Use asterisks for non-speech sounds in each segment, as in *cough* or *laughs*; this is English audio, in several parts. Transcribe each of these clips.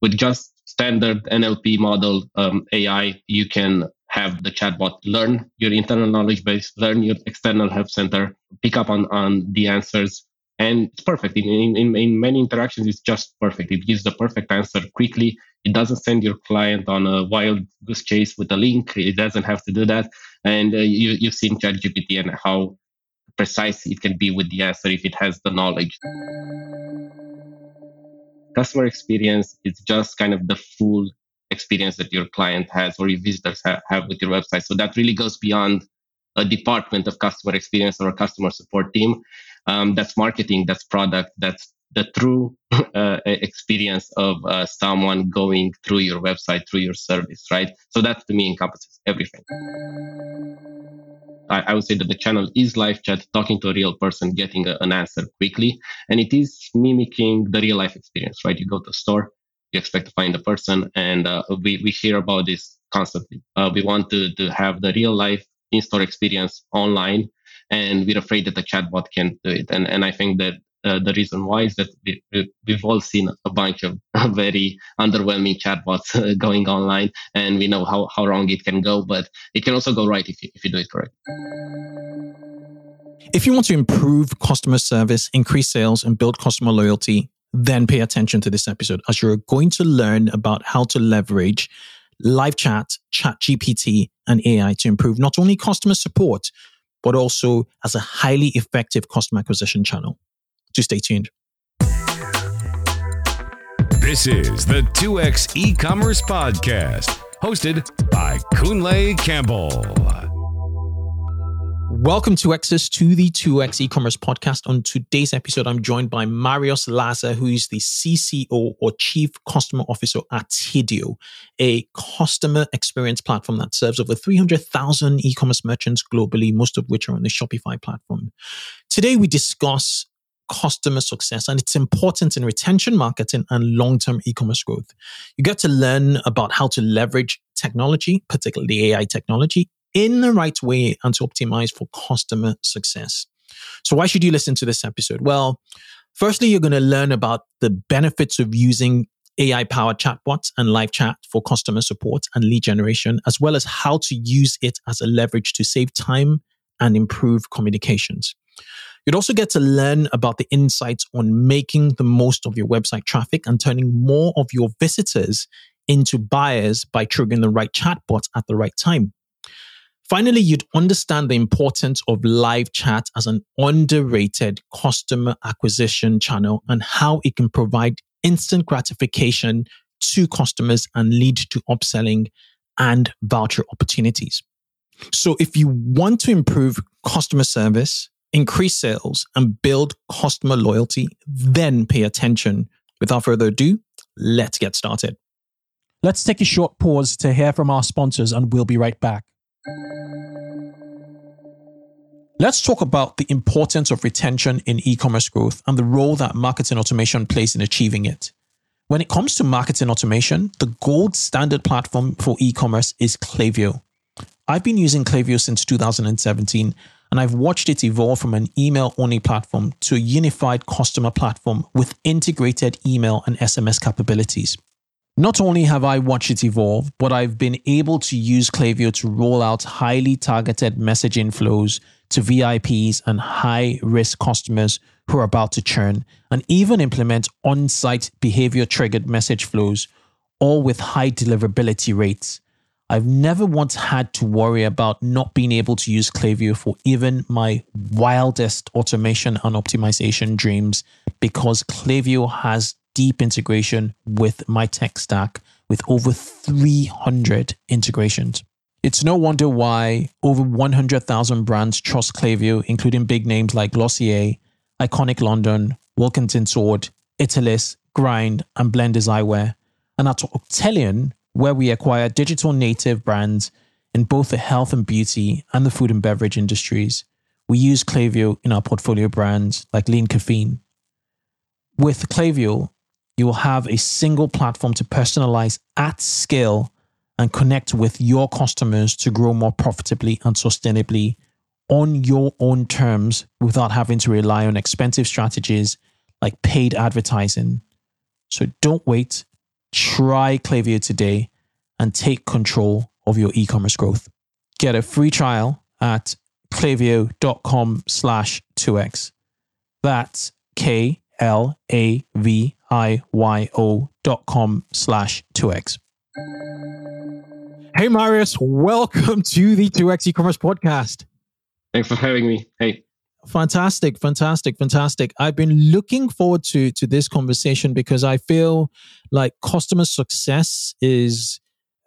with just standard NLP model um, AI, you can have the chatbot learn your internal knowledge base, learn your external help center, pick up on, on the answers. And it's perfect. In, in, in many interactions, it's just perfect. It gives the perfect answer quickly. It doesn't send your client on a wild goose chase with a link. It doesn't have to do that. And uh, you, you've seen ChatGPT and how precise it can be with the answer if it has the knowledge. Customer experience is just kind of the full experience that your client has or your visitors have, have with your website. So that really goes beyond a department of customer experience or a customer support team. Um, that's marketing, that's product, that's the true uh, experience of uh, someone going through your website, through your service, right? So that to me encompasses everything. I, I, would say that the channel is live chat, talking to a real person, getting a, an answer quickly, and it is mimicking the real life experience, right? You go to a store, you expect to find a person, and uh, we we hear about this constantly. Uh, we want to to have the real life in store experience online, and we're afraid that the chatbot can't do it. And and I think that uh, the reason why is that we, have all seen a bunch *laughs* of very underwhelming chatbots uh, going online, and we know how, how wrong it can go, but it can also go right if you, if you do it correct. If you want to improve customer service, increase sales, and build customer loyalty, then pay attention to this episode as you're going to learn about how to leverage live chat, chat GPT, and AI to improve not only customer support, but also as a highly effective customer acquisition channel. Do stay tuned. This is the 2x e-commerce podcast, hosted by Kunle Campbell. Welcome to Access to the 2x e-commerce podcast. On today's episode, I'm joined by Marius Laza, who is the CCO or Chief Customer Officer at Tidio, a customer experience platform that serves over 300,000 e-commerce merchants globally, most of which are on the Shopify platform. Today, we discuss customer success and its important in retention marketing and long-term e-commerce growth. You get to learn about how to leverage technology, particularly AI technology, in the right way and to optimize for customer success. So why should you listen to this episode? Well, firstly, you're going to learn about the benefits of using AI powered chatbots and live chat for customer support and lead generation, as well as how to use it as a leverage to save time and improve communications. You'd also get to learn about the insights on making the most of your website traffic and turning more of your visitors into buyers by triggering the right chatbot at the right time. Finally, you'd understand the importance of live chat as an underrated customer acquisition channel and how it can provide instant gratification to customers and lead to upselling and voucher opportunities. So if you want to improve customer service, increase sales, and build customer loyalty, then pay attention. Without further ado, let's get started. Let's take a short pause to hear from our sponsors, and we'll be right back. Let's talk about the importance of retention in e commerce growth and the role that marketing automation plays in achieving it. When it comes to marketing automation, the gold standard platform for e commerce is Klaviyo. I've been using Klaviyo since 2017 and I've watched it evolve from an email only platform to a unified customer platform with integrated email and SMS capabilities. Not only have I watched it evolve, but I've been able to use Klaviyo to roll out highly targeted messaging flows to VIPs and high risk customers who are about to churn, and even implement on site behavior triggered message flows, all with high deliverability rates. I've never once had to worry about not being able to use Klaviyo for even my wildest automation and optimization dreams because Klaviyo has deep integration with my tech stack with over 300 integrations. It's no wonder why over 100,000 brands trust Klaviyo, including big names like Glossier, Iconic London, Wilkinson Sword, Italis, Grind, and Blenders Eyewear. And at Octillion, where we acquire digital native brands in both the health and beauty and the food and beverage industries. We use Klaviyo in our portfolio brands like Lean Caffeine. With Klaviyo, you will have a single platform to personalize at scale and connect with your customers to grow more profitably and sustainably on your own terms without having to rely on expensive strategies like paid advertising. So don't wait try Klaviyo today and take control of your e-commerce growth. Get a free trial at klaviyo.com slash 2x. That's K L A V I Y O dot com slash 2x. Hey, Marius, welcome to the 2x e-commerce podcast. Thanks for having me. Hey. Fantastic, fantastic, fantastic. I've been looking forward to to this conversation because I feel like customer success is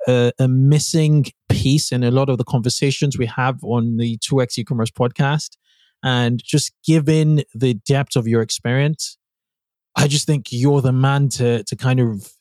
a, a missing piece in a lot of the conversations we have on the 2x e-commerce podcast. And just given the depth of your experience, I just think you're the man to to kind of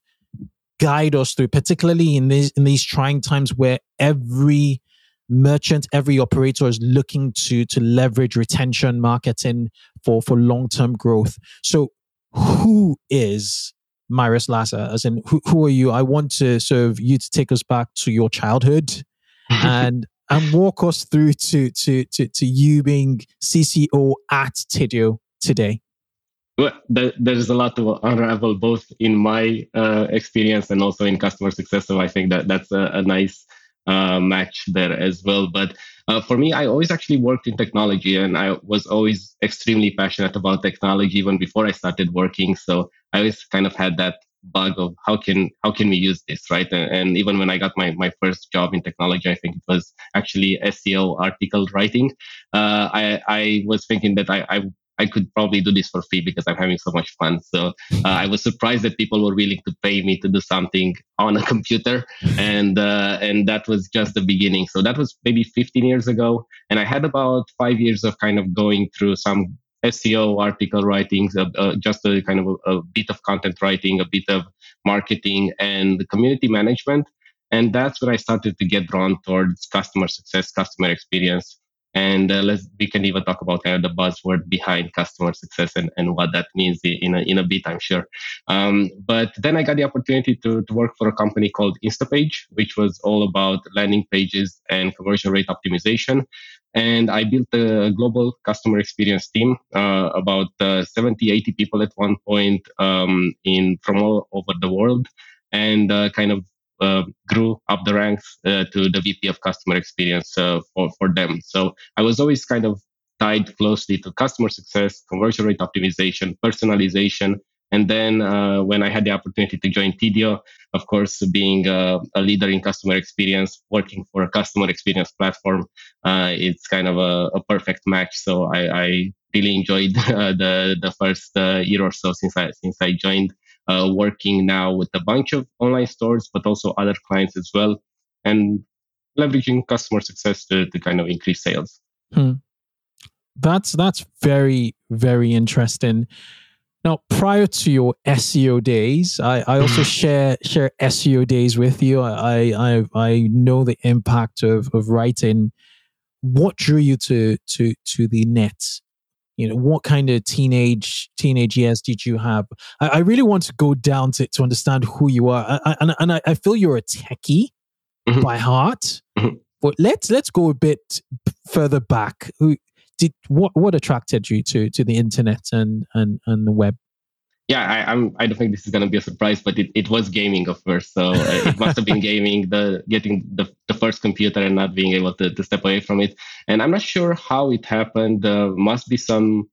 guide us through, particularly in these in these trying times where every merchant, every operator is looking to to leverage retention marketing for for long term growth. So, who is Marius Laza? As in, who, who are you? I want to sort of you to take us back to your childhood *laughs* and and walk us through to to to to you being CCO at Tidio today. Well, there's a lot to unravel both in my uh, experience and also in customer success. So I think that that's a, a nice uh, match there as well. But uh, for me, I always actually worked in technology and I was always extremely passionate about technology even before I started working. So I always kind of had that bug of how can how can we use this right and, and, even when i got my, my first job in technology i think it was actually seo article writing uh, I, I was thinking that I, I I could probably do this for free because I'm having so much fun. So uh, I was surprised that people were willing to pay me to do something on a *laughs* computer, and uh, and that was just the beginning. So that was maybe 15 years ago, and I had about five years of kind of going through some SEO article writings, uh, uh, just a kind of a, a, bit of content writing, a bit of marketing and community management. And that's where I started to get drawn towards customer success, customer experience, and uh, let's we can even talk about kind of the buzzword behind customer success and, and what that means in a, in a bit i'm sure. Um, but then i got the opportunity to, to work for a company called instapage which was all about landing pages and conversion rate optimization. And i built a global customer experience team uh, about uh, 70 80 people at one point um, in from all over the world. And uh, kind of grew up the ranks uh, to the VP of customer experience uh, for, for them. So I was always kind of tied closely to customer success, conversion rate optimization, personalization. And then uh, when I had the opportunity to join Tidio, of course, being a, a leader in customer experience, working for a customer experience platform, uh, it's kind of a, a, perfect match. So I, I really enjoyed *laughs* uh, the the first year or so since I since I joined uh, working now with a bunch of online stores, but also other clients as well, and leveraging customer success to, to kind of increase sales. Hmm. That's that's very very interesting. Now, prior to your SEO days, I, I also *clears throat* share share SEO days with you. I I I know the impact of of writing. What drew you to to to the net? You know what kind of teenage teenage years did you have? I, I really want to go down to, to understand who you are. I, and, and I, I feel you're a techie mm-hmm. by heart. Mm-hmm. but let's let's go a bit further back. Who did what what attracted you to to the internet and and and the web yeah, I, I'm. I don't think this is gonna be a surprise, but it, it was gaming of course. so uh, it *laughs* must have been gaming. The getting the, the first computer and not being able to, to step away from it, and I'm not sure how it happened. Uh, must be some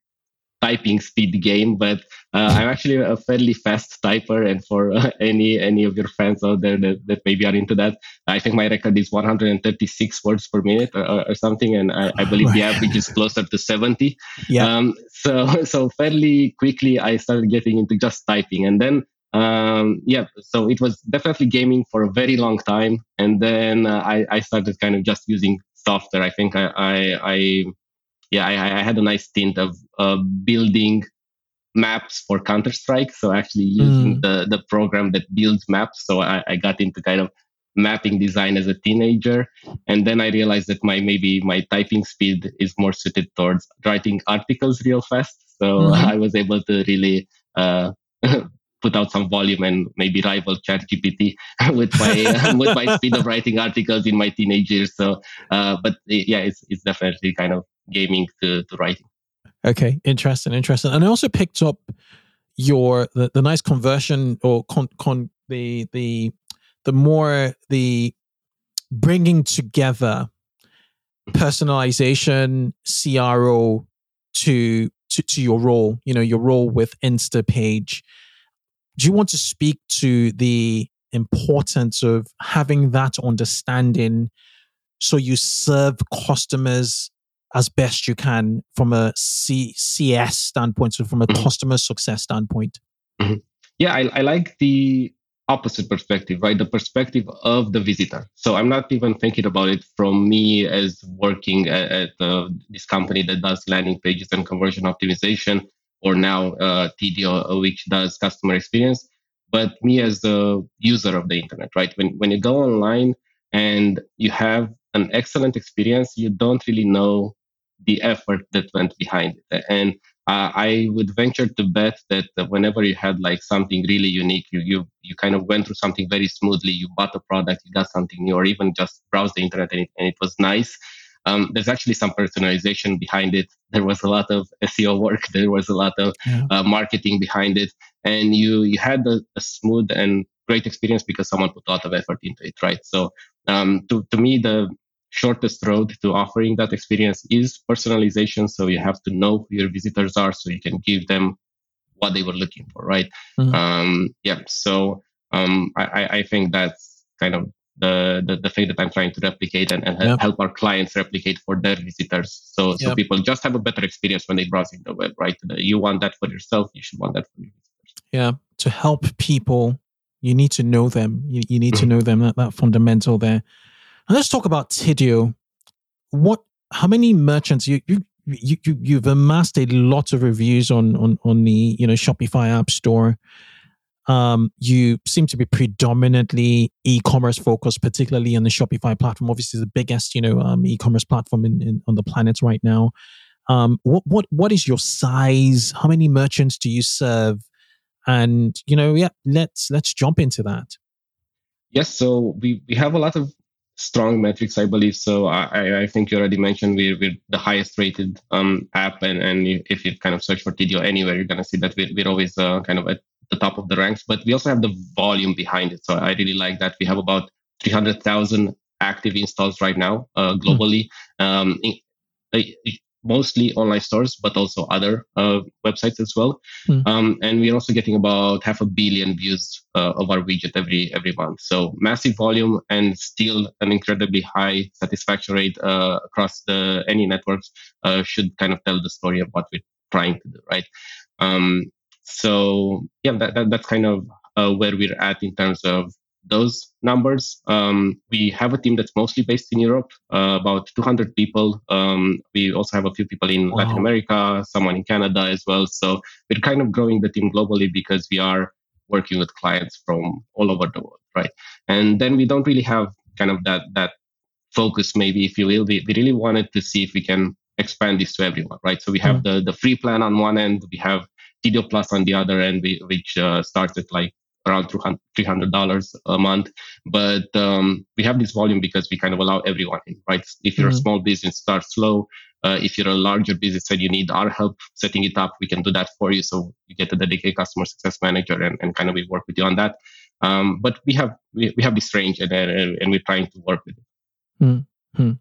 typing speed game, but uh, I'm actually a fairly fast typer. And for uh, any any of your friends out there that, that maybe are into that, I think my record is 136 words per minute or, or something, and I, I believe the average is closer to 70. Yeah. Um, so *laughs* so fairly quickly, I started getting into just typing, and then um, yeah, so it was definitely gaming for a very long time, and then uh, I, I started kind of just using software. I think I, I, I yeah, I, I, had a nice stint of uh, building maps for Counter Strike. So actually using mm. the the program that builds maps. So I, I got into kind of mapping design as a teenager, and then I realized that my maybe my typing speed is more suited towards writing articles real fast. So *laughs* mm-hmm. I was able to really. Uh, *laughs* put out some volume and maybe rival ChatGPT *laughs* with my with my speed of writing articles in my teenage years. So, uh, but yeah, it's it's definitely kind of gaming to, to writing. Okay, interesting, interesting. And I also picked up your the, the nice conversion or con, con, the the the more the bringing together personalization CRO to, to to your role, you know, your role with Instapage. Do you want to speak to the importance of having that understanding so you serve customers as best you can from a C- CS standpoint, so from a mm-hmm. customer success standpoint? Mm-hmm. Yeah, I, I like the opposite perspective, right? The perspective of the visitor. So I'm not even thinking about it from me as working at, at uh, this company that does landing pages and conversion optimization, or now uh, Tidio, uh, which does customer experience, but me as the user of the internet, right? When when you go online and you have an excellent experience, you don't really know the effort that went behind it. And uh, I would venture to bet that whenever you had like something really unique, you, you you kind of went through something very smoothly. You bought a product, you got something new, or even just browsed the internet and it, and it was nice. Um, there's actually some personalization behind it. There was a lot of SEO work. *laughs* There was a lot of yeah. uh, marketing behind it, and you you had a, a, smooth and great experience because someone put a lot of effort into it, right? So um, to to me, the shortest road to offering that experience is personalization. So you have to know who your visitors are so you can give them what they were looking for, right? Mm-hmm. Um, yeah. So um, I, I think that's kind of the, the, the thing that I'm trying to replicate and, and yep. help our clients replicate for their visitors. So so yep. people just have a better experience when they browse in the web, right? You want that for yourself, you should want that for your visitors. Yeah. To help people, you need to know them. You, you need mm-hmm. to know them. That that fundamental there let's talk about Tidio. What? How many merchants you you you, you you've amassed a lot of reviews on on on the you know Shopify App Store. Um, you seem to be predominantly e-commerce focused, particularly on the Shopify platform. Obviously, the biggest you know um, e-commerce platform in, in, on the planet right now. Um, what what what is your size? How many merchants do you serve? And you know, yeah, let's let's jump into that. Yes, so we we have a lot of strong metrics, I believe. So I, I think you already mentioned we're, we're the highest rated um, app, and, and if you kind of search for Tidio anywhere, you're going to see that we're, we're always uh, kind of at the top of the ranks. But we also have the volume behind it. So I really like that. We have about 300,000 active installs right now uh, globally. Mm-hmm. Um, mostly online stores, but also other uh, websites as well. Mm. Um, and we're also getting about half a billion views uh, of our widget every every month. So massive volume and still an incredibly high satisfaction rate uh, across the any networks uh, should kind of tell the story of what we're trying to do, right? Um, so yeah, that, that, that's kind of uh, where we're at in terms of those numbers. Um, we have a team that's mostly based in Europe, uh, about 200 people. Um, we also have a few people in wow. Latin America, someone in Canada as well. So we're kind of growing the team globally because we are working with clients from all over the world, right? And then we don't really have kind of that that focus, maybe if you will. We, we really wanted to see if we can expand this to everyone, right? So we have mm the the free plan on one end, we have Tidio Plus on the other end, which uh, starts at like around $300 a month. But um, we have this volume because we kind of allow everyone in, right? If you're mm-hmm. a small business, start slow. Uh, if you're a larger business and you need our help setting it up, we can do that for you. So you get a dedicated customer success manager and, and kind of we work with you on that. Um, but we have we, we have this range and, and, and we're trying to work with it. Mm-hmm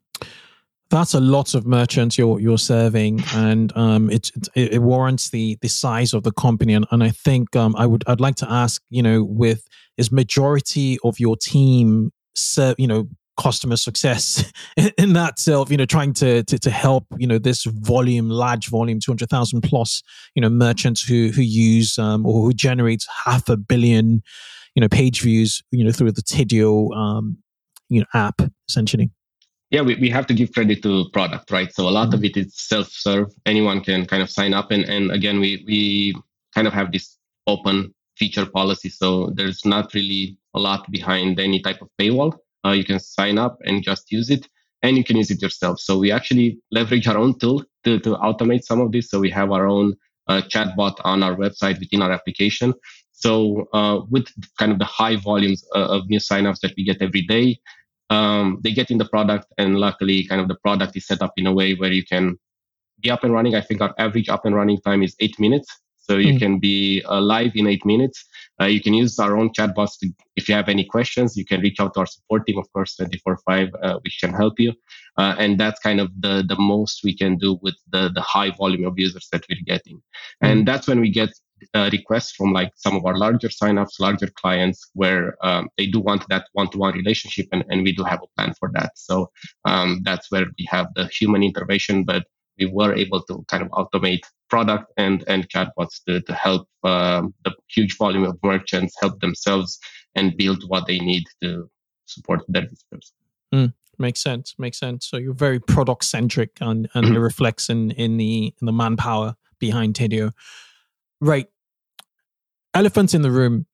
that's a lot of merchants you're you're serving, and um, it, it, it warrants the the size of the company. And, and I think um, I would I'd like to ask, you know, with is majority of your team, serve, you know, customer success *laughs* in that self, you know, trying to, to to help, you know, this volume, large volume, two hundred thousand plus, you know, merchants who who use um, or who generates half a billion, you know, page views, you know, through the Tidio, um, you know, app essentially yeah, we, we have to give credit to product, right? So a lot of mm-hmm. it is self-serve. Anyone can kind of sign up. And, and again, we, we kind of have this open feature policy. So there's not really a lot behind any type of paywall. Uh, you can sign up and just use it and you can use it yourself. So we actually leverage our own tool to, to automate some of this. So we have our own uh, chatbot on our website within our application. So uh, with kind of the high volumes uh, of new signups that we get every day, um, they get in the product and luckily kind of the product is set up in a way where you can be up and running i think our average up and running time is eight minutes So you mm. can be uh, live in eight minutes. Uh, you can use our own chatbots. To, if you have any questions, you can reach out to our support team, of course, 24 5, uh, which can help you. Uh, and that's kind of the, the most we can do with the, the high volume of users that we're getting. Mm. And that's when we get uh, requests from like some of our larger signups, larger clients, where um, they do want that one-to-one relationship, and, and we do have a plan for that. So um, that's where we have the human intervention, but we were able to kind of automate product and and chatbots to, to help um, the huge volume of merchants help themselves and build what they need to support their visitors. Mm, makes sense. Makes sense. So you're very product centric, and and it reflects in in the in the manpower behind Tidio. Right. Elephants in the room.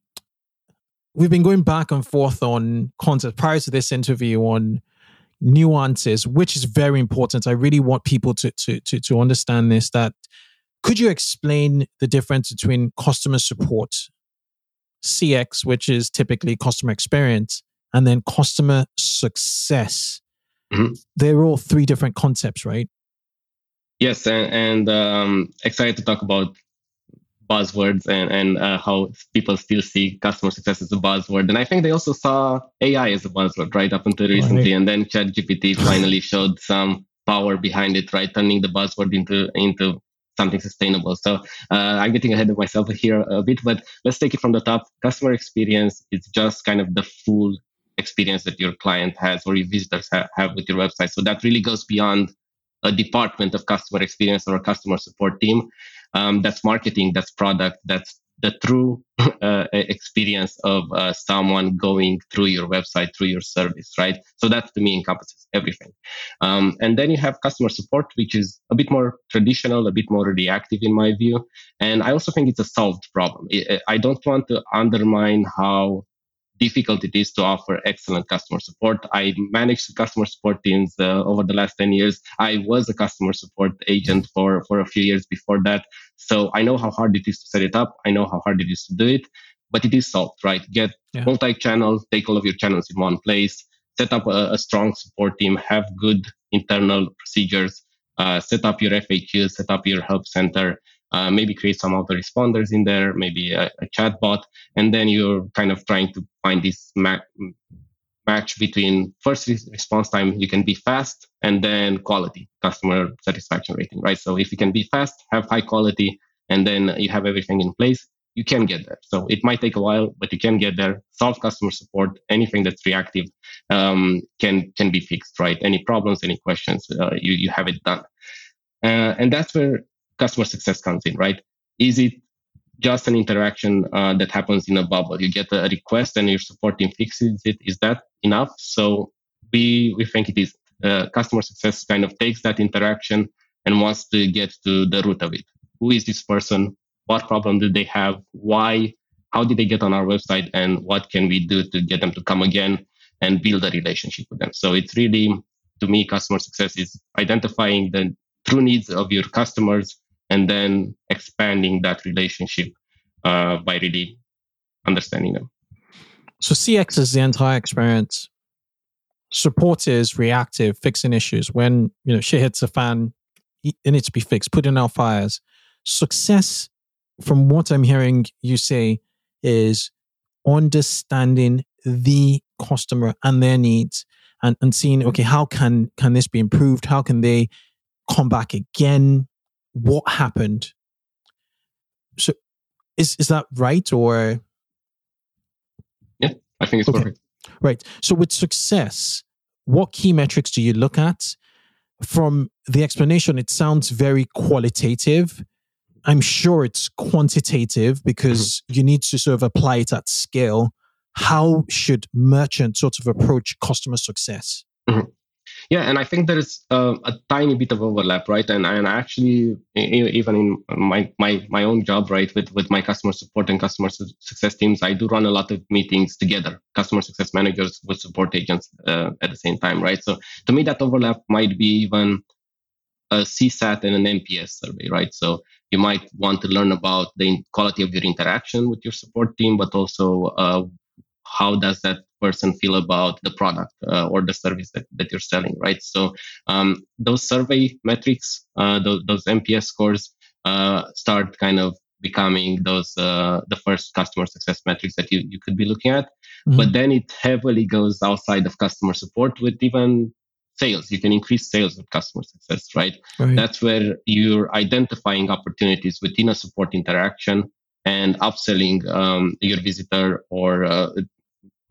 We've been going back and forth on content prior to this interview on nuances, which is very important. I really want people to to to, to understand this. That could you explain the difference between customer support, CX, which is typically customer experience, and then customer success? Mm-hmm. They're all three different concepts, right? Yes, and, and um, excited to talk about buzzwords and, and uh, how people still see customer success as a buzzword. And I think they also saw AI as a buzzword right up until recently. And then ChatGPT finally showed some power behind it, right? Turning the buzzword into into something sustainable. So uh, I'm getting ahead of myself here a bit, but let's take it from the top. Customer experience is just kind of the full experience that your client has or your visitors have, have with your website. So that really goes beyond a department of customer experience or a customer support team um, that's marketing that's product that's the true *laughs* uh, experience of uh, someone going through your website through your service right? So that to me encompasses everything. Um, and then you have customer support which is a bit more traditional a bit more reactive in my view. And i also think it's a solved problem. I don't want to undermine how difficult it is to offer excellent customer support. I managed customer support teams uh, over the last 10 years. I was a customer support agent for, for a few years before that. So I know how hard it is to set it up. I know how hard it is to do it, but it is solved, right? Get yeah. multi channel, take all of your channels in one place, set up a, a strong support team, have good internal procedures, uh, set up your FAQ, set up your help center, uh, maybe create some autoresponders in there, maybe a, a chat bot, and then you're kind of trying to find this ma- match between first response time, you can be fast, and then quality, customer satisfaction rating, right? So if you can be fast, have high quality, and then you have everything in place, you can get there. So it might take a while, but you can get there. Solve customer support. Anything that's reactive um, can can be fixed, right? Any problems, any questions, uh, you you have it done. Uh, and that's where customer success comes in, right? Is it just an interaction uh, that happens in a bubble? You get a request and your support team fixes it. Is that enough? So we we think it is. Uh, customer success kind of takes that interaction and wants to get to the root of it. Who is this person? What problem do they have? Why? How did they get on our website? And what can we do to get them to come again and build a relationship with them? So it's really, to me, customer success is identifying the true needs of your customers and then expanding that relationship uh, by really understanding them. So CX is the entire experience. Support is reactive, fixing issues. When you know shit hits a fan, it needs to be fixed. Putting out fires. Success, from what I'm hearing you say, is understanding the customer and their needs and, and seeing okay how can can this be improved how can they come back again what happened. So is is that right or Yeah, I think it's okay. perfect. Right. So with success, what key metrics do you look at? From the explanation, it sounds very qualitative. I'm sure it's quantitative because mm-hmm. you need to sort of apply it at scale. How should merchants sort of approach customer success? Mm-hmm. Yeah, and I think there is uh, a tiny bit of overlap, right? And and actually, even in my my my own job, right, with with my customer support and customer success teams, I do run a lot of meetings together, customer success managers with support agents uh, at the same time, right? So to me, that overlap might be even a CSAT and an NPS survey, right? So you might want to learn about the quality of your interaction with your support team, but also uh, how does that person feel about the product uh, or the service that, that you're selling, right? So um, those survey metrics, uh, those, those NPS scores uh, start kind of becoming those uh, the first customer success metrics that you, you could be looking at. Mm-hmm. But then it heavily goes outside of customer support with even sales. You can increase sales with customer success, right? right? That's where you're identifying opportunities within a support interaction and upselling um, your visitor or uh,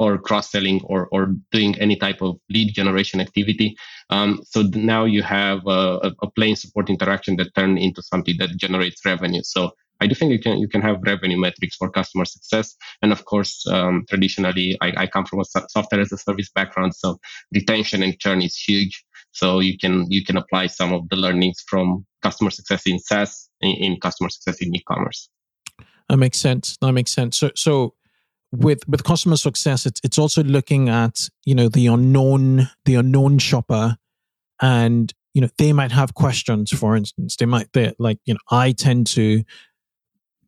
or cross-selling or, or doing any type of lead generation activity. Um, so now you have a, a plain support interaction that turn into something that generates revenue. So I do think you can you can have revenue metrics for customer success, and of course, um, traditionally, I, I, come from a software as a service background, so retention and churn is huge. So you can you can apply some of the learnings from customer success in SaaS in, in customer success in e-commerce. That makes sense. That makes sense. So so with with customer success, it's it's also looking at you know the unknown the unknown shopper, and you know they might have questions. For instance, they might they like you know I tend to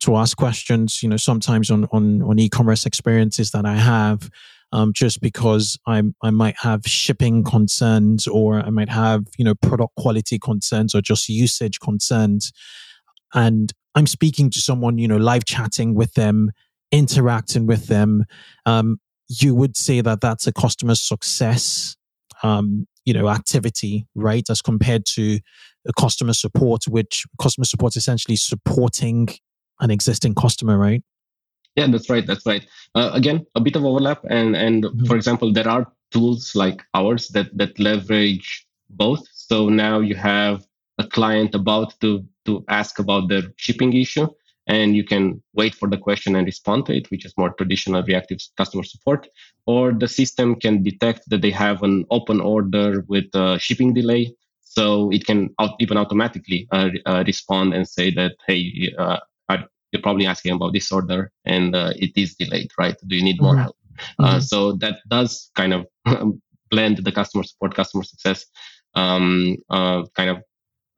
to ask questions, you know, sometimes on on on e-commerce experiences that I have, um, just because I I might have shipping concerns or I might have you know product quality concerns or just usage concerns, and I'm speaking to someone, you know, live chatting with them, interacting with them. Um, you would say that that's a customer success, um, you know, activity, right? As compared to customer support, which customer support is essentially supporting an existing customer, right? Yeah, that's right. That's right. Uh, again, a bit of overlap, and and mm-hmm. for example, there are tools like ours that that leverage both. So now you have a client about to to ask about their shipping issue, and you can wait for the question and respond to it, which is more traditional reactive customer support. Or the system can detect that they have an open order with a shipping delay, so it can out, even automatically uh, uh, respond and say that, hey, uh, you're probably asking about this order and uh, it is delayed, right? Do you need more mm-hmm. help? Uh, mm-hmm. so that does kind of *laughs* blend the customer support, customer success um, uh, kind of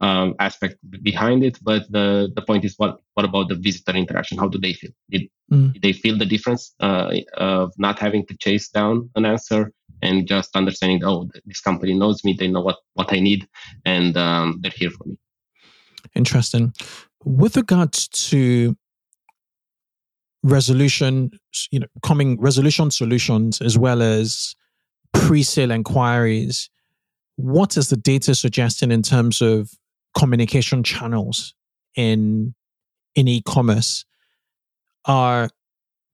um, aspect behind it. But the, the point is, what what about the visitor interaction? How do they feel? Did, mm. did they feel the difference uh, of not having to chase down an answer and just understanding, oh, this company knows me, they know what what I need, and um, they're here for me. Interesting. With regards to resolution, you know, coming resolution solutions as well as pre-sale inquiries, what is the data suggesting in terms of communication channels in in e-commerce? Are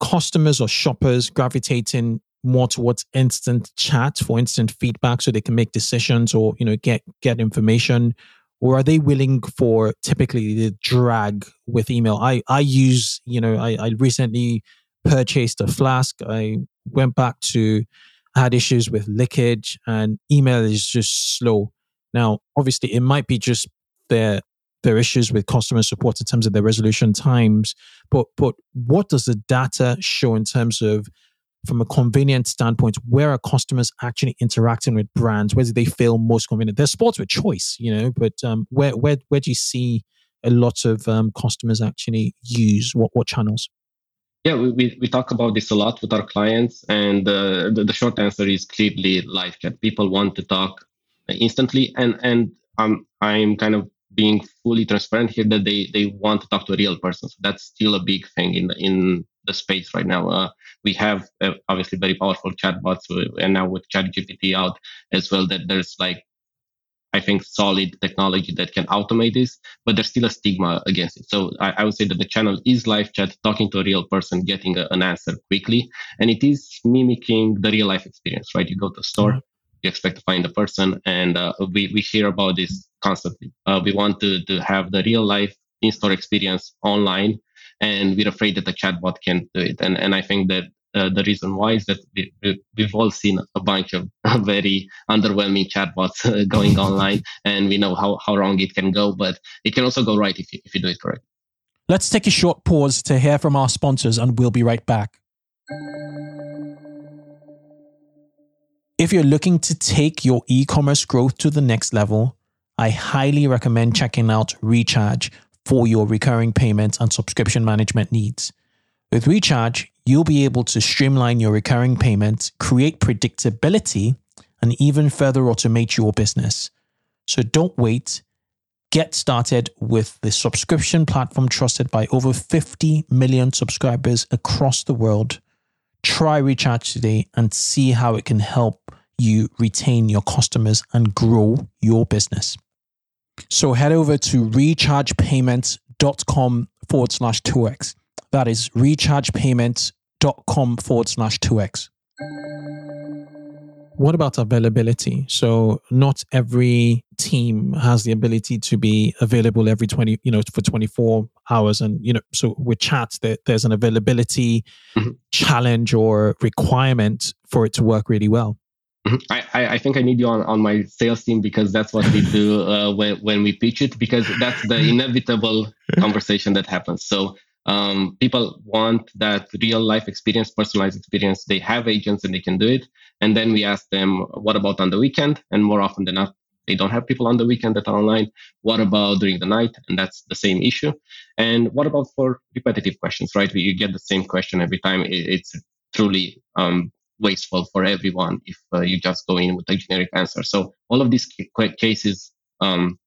customers or shoppers gravitating more towards instant chat for instant feedback so they can make decisions or you know get get information or are they willing for typically the drag with email? I, I use, you know, I, I recently purchased a flask. I went back to, I had issues with leakage and email is just slow. Now, obviously, it might be just their their issues with customer support in terms of their resolution times, but but what does the data show in terms of from a convenience standpoint, where are customers actually interacting with brands? Where do they feel most convenient? There's sports with choice, you know, but um, where where where do you see a lot of um, customers actually use what what channels? Yeah, we, we, we talk about this a lot with our clients, and uh, the, the short answer is clearly live chat. People want to talk instantly, and and um, I'm kind of being fully transparent here that they they want to talk to a real person. So that's still a big thing in the, in the space right now. Uh, we have uh, obviously very powerful chatbots, uh, and now with ChatGPT out as well, that there's like I think solid technology that can automate this, but there's still a stigma against it. So I, I would say that the channel is live chat, talking to a real person, getting a, an answer quickly, and it is mimicking the real life experience, right? You go to a store, mm-hmm. You expect to find a person, and uh, we we hear about this constantly. Uh, we want to to have the real life in store experience online and we're afraid that the chatbot can't do it. And and I think that uh, the reason why is that we, have all seen a bunch of *laughs* very underwhelming chatbots uh, going online, and we know how, how wrong it can go, but it can also go right if you, if you do it correct. Let's take a short pause to hear from our sponsors, and we'll be right back. If you're looking to take your e commerce growth to the next level, I highly recommend checking out Recharge for your recurring payments and subscription management needs. With Recharge, you'll be able to streamline your recurring payments, create predictability, and even further automate your business. So don't wait. Get started with the subscription platform trusted by over 50 million subscribers across the world. Try Recharge today and see how it can help you retain your customers and grow your business. So head over to rechargepayments.com forward slash 2x. That is rechargepayments.com forward slash 2x. What about availability? So not every team has the ability to be available every 20, you know, for 24 hours. And, you know, so with chat, there, there's an availability mm-hmm. challenge or requirement for it to work really well. Mm-hmm. I, I think I need you on, on my sales team because that's what we do *laughs* uh, when, when we pitch it because that's the *laughs* inevitable conversation that happens. So um, people want that real life experience, personalized experience. They have agents and they can do it. And then we ask them, what about on the weekend? And more often than not, they don't have people on the weekend that are online. What about during the night? And that's the same issue. And what about for repetitive questions, right? You get the same question every time. It's truly um, wasteful for everyone if uh, you just go in with a generic answer. So all of these cases um,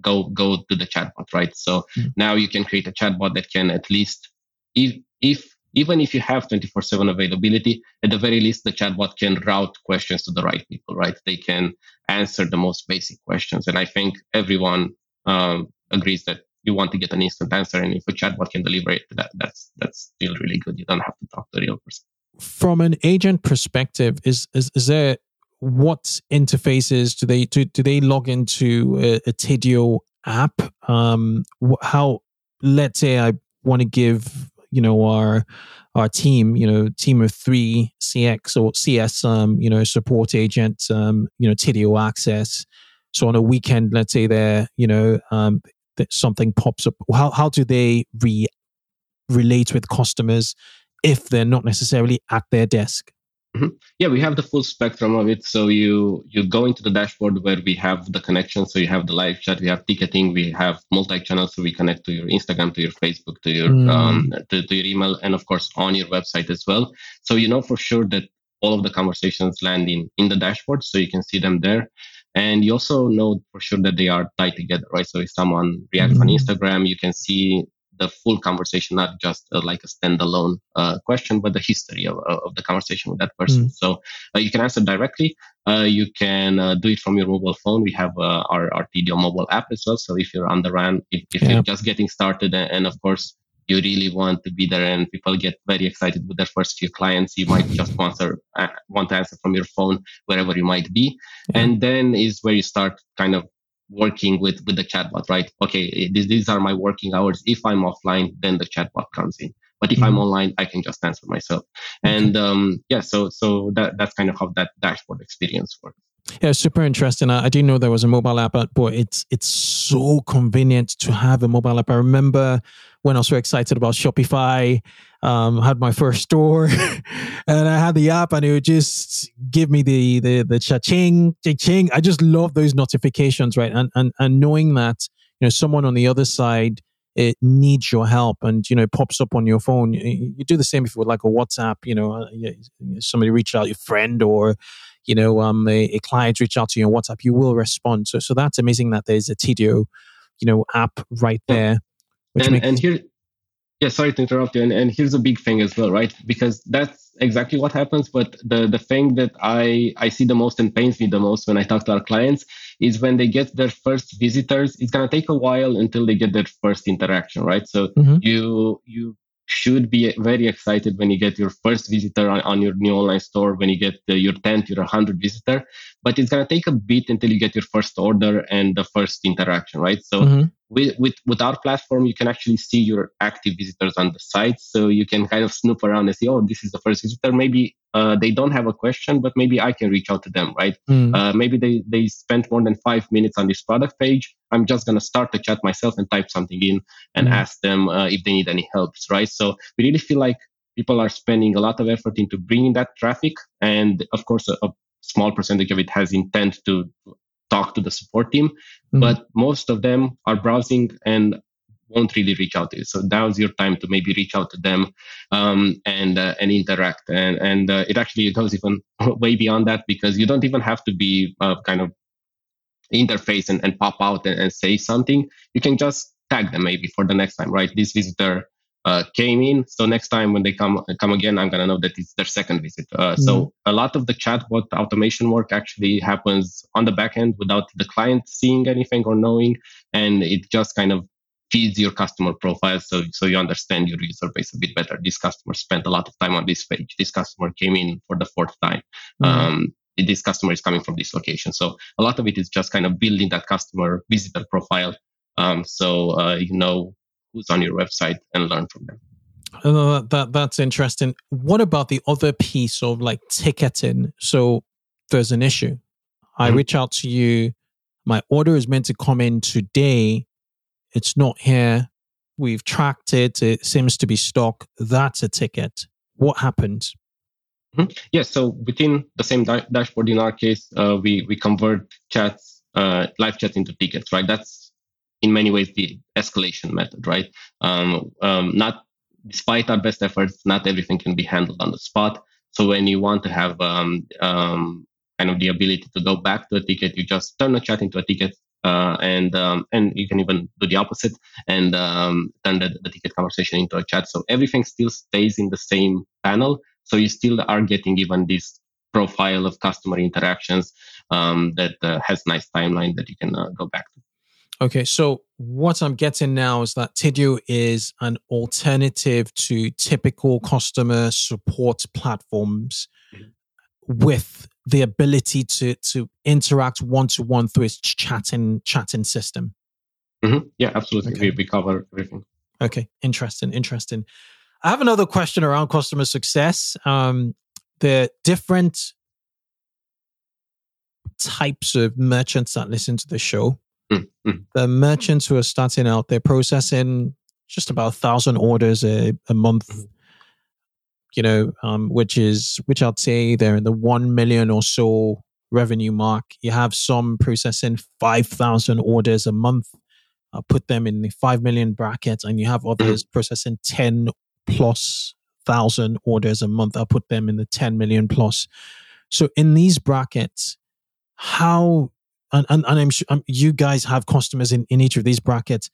go go to the chatbot, right? So mm-hmm. now you can create a chatbot that can at least, if if even if you have 24/7 availability, at the very least the chatbot can route questions to the right people, right? They can answer the most basic questions, and I think everyone um, agrees that you want to get an instant answer, and if a chatbot can deliver it, that, that's that's still really good. You don't have to talk to a real person. From an agent perspective, is is, is there what interfaces do they do, do they log into a, a Tidio app? Um, how let's say I want to give you know our our team you know team of three CX or CS um, you know support agent um, you know Tidio access. So on a weekend, let's say there you know um, that something pops up. How how do they re relate with customers if they're not necessarily at their desk? Mm-hmm. Yeah, we have the full spectrum of it. So you you go into the dashboard where we have the connection. So you have the live chat, we have ticketing, we have multi-channel. So we connect to your Instagram, to your Facebook, to your mm. um, to, to your email, and of course on your website as well. So you know for sure that all of the conversations land in in the dashboard, so you can see them there. And you also know for sure that they are tied together, right? So if someone reacts mm. on Instagram, you can see the full conversation, not just uh, like a standalone uh, question, but the history of, of the conversation with that person. Mm. So uh, you can answer directly. Uh, you can uh, do it from your mobile phone. We have uh, our, our Tidio mobile app as well. So if you're on the run, if, if yeah. you're just getting started, and, and of course, you really want to be there and people get very excited with their first few clients you might just want to, want to answer from your phone wherever you might be and then is where you start kind of working with with the chatbot, right? Okay, these, these are my working hours. If I'm offline, then the chatbot comes in. But if mm-hmm. I'm online, I can just answer myself. And um, yeah, so so that that's kind of how that dashboard experience works. Yeah, super interesting. I, I, didn't know there was a mobile app, but it's it's so convenient to have a mobile app. I remember when I was so excited about Shopify, um, had my first store, *laughs* and I had the app, and it would just give me the the the cha-ching, cha-ching. I just love those notifications, right? And and and knowing that you know someone on the other side it needs your help and you know it pops up on your phone you, you do the same if with like a whatsapp you know uh, somebody reach out your friend or you know, um, a, a client reach out to you on WhatsApp, you will respond. So, so that's amazing that there's a Tidio, you know, app right there. Which and, makes- and here, yeah, sorry to interrupt you. And, and here's a big thing as well, right? Because that's exactly what happens. But the, the thing that I, I see the most and pains me the most when I talk to our clients is when they get their first visitors, it's going to take a while until they get their first interaction, right? So mm-hmm. you, you should be very excited when you get your first visitor on, on your new online store, when you get the, your 10th, your 100 visitor. But it's going to take a bit until you get your first order and the first interaction, right? So mm-hmm with, with, with our platform, you can actually see your active visitors on the site. So you can kind of snoop around and see, oh, this is the first visitor. Maybe uh, they don't have a question, but maybe I can reach out to them, right? Mm. Uh, maybe they, they spent more than five minutes on this product page. I'm just going to start the chat myself and type something in and mm. ask them uh, if they need any helps, right? So we really feel like people are spending a lot of effort into bringing that traffic. And of course, a, a small percentage of it has intent to talk to the support team, mm-hmm. but most of them are browsing and won't really reach out to you. So now's your time to maybe reach out to them um, and uh, and interact. And and uh, it actually goes even *laughs* way beyond that because you don't even have to be uh, kind of interface and, and pop out and, and say something, you can just tag them maybe for the next time, right? This visitor uh, came in. So next time when they come come again, I'm gonna know that it's their second visit. Uh, mm-hmm. So a lot of the chatbot automation work actually happens on the back end without the client seeing anything or knowing, and it just kind of feeds your customer profile so so you understand your user base a bit better. This customer spent a lot of time on this page. This customer came in for the fourth time. Mm-hmm. Um, this customer is coming from this location. So a lot of it is just kind of building that customer visitor profile. Um, so uh, you know who's on your website and learn from them. Uh, that that's interesting. What about the other piece of like ticketing? So there's an issue. I mm-hmm. reach out to you. My order is meant to come in today. It's not here. We've tracked it. It seems to be stock. That's a ticket. What happened? Mm-hmm. Yes. Yeah, so within the same da- dashboard, in our case, uh, we we convert chats, uh, live chat into tickets. Right. That's in many ways the escalation method, right? Um, um, not despite our best efforts, not everything can be handled on the spot. So when you want to have um, um kind of the ability to go back to a ticket, you just turn a chat into a ticket, uh, and um, and you can even do the opposite and um, turn the, the ticket conversation into a chat. So everything still stays in the same panel. So you still are getting even this profile of customer interactions that uh, has nice timeline that you can uh, go back to. Okay, so what I'm getting now is that Tidio is an alternative to typical customer support platforms mm-hmm. with the ability to to interact one to one through its chatting chatting system. Mm-hmm. Yeah, absolutely. Okay. We, we cover everything. Okay, interesting, interesting. I have another question around customer success. Um, the different types of merchants that listen to the show Mm-hmm. The merchants who are starting out, they're processing just about a thousand orders a, a month. Mm-hmm. You know, um, which is which I'd say they're in the one million or so revenue mark. You have some processing five thousand orders a month. I put them in the five million bracket, and you have others mm-hmm. processing ten plus thousand orders a month. I put them in the ten million plus. So in these brackets, how and, and, and I'm sure um, you guys have customers in, in each of these brackets.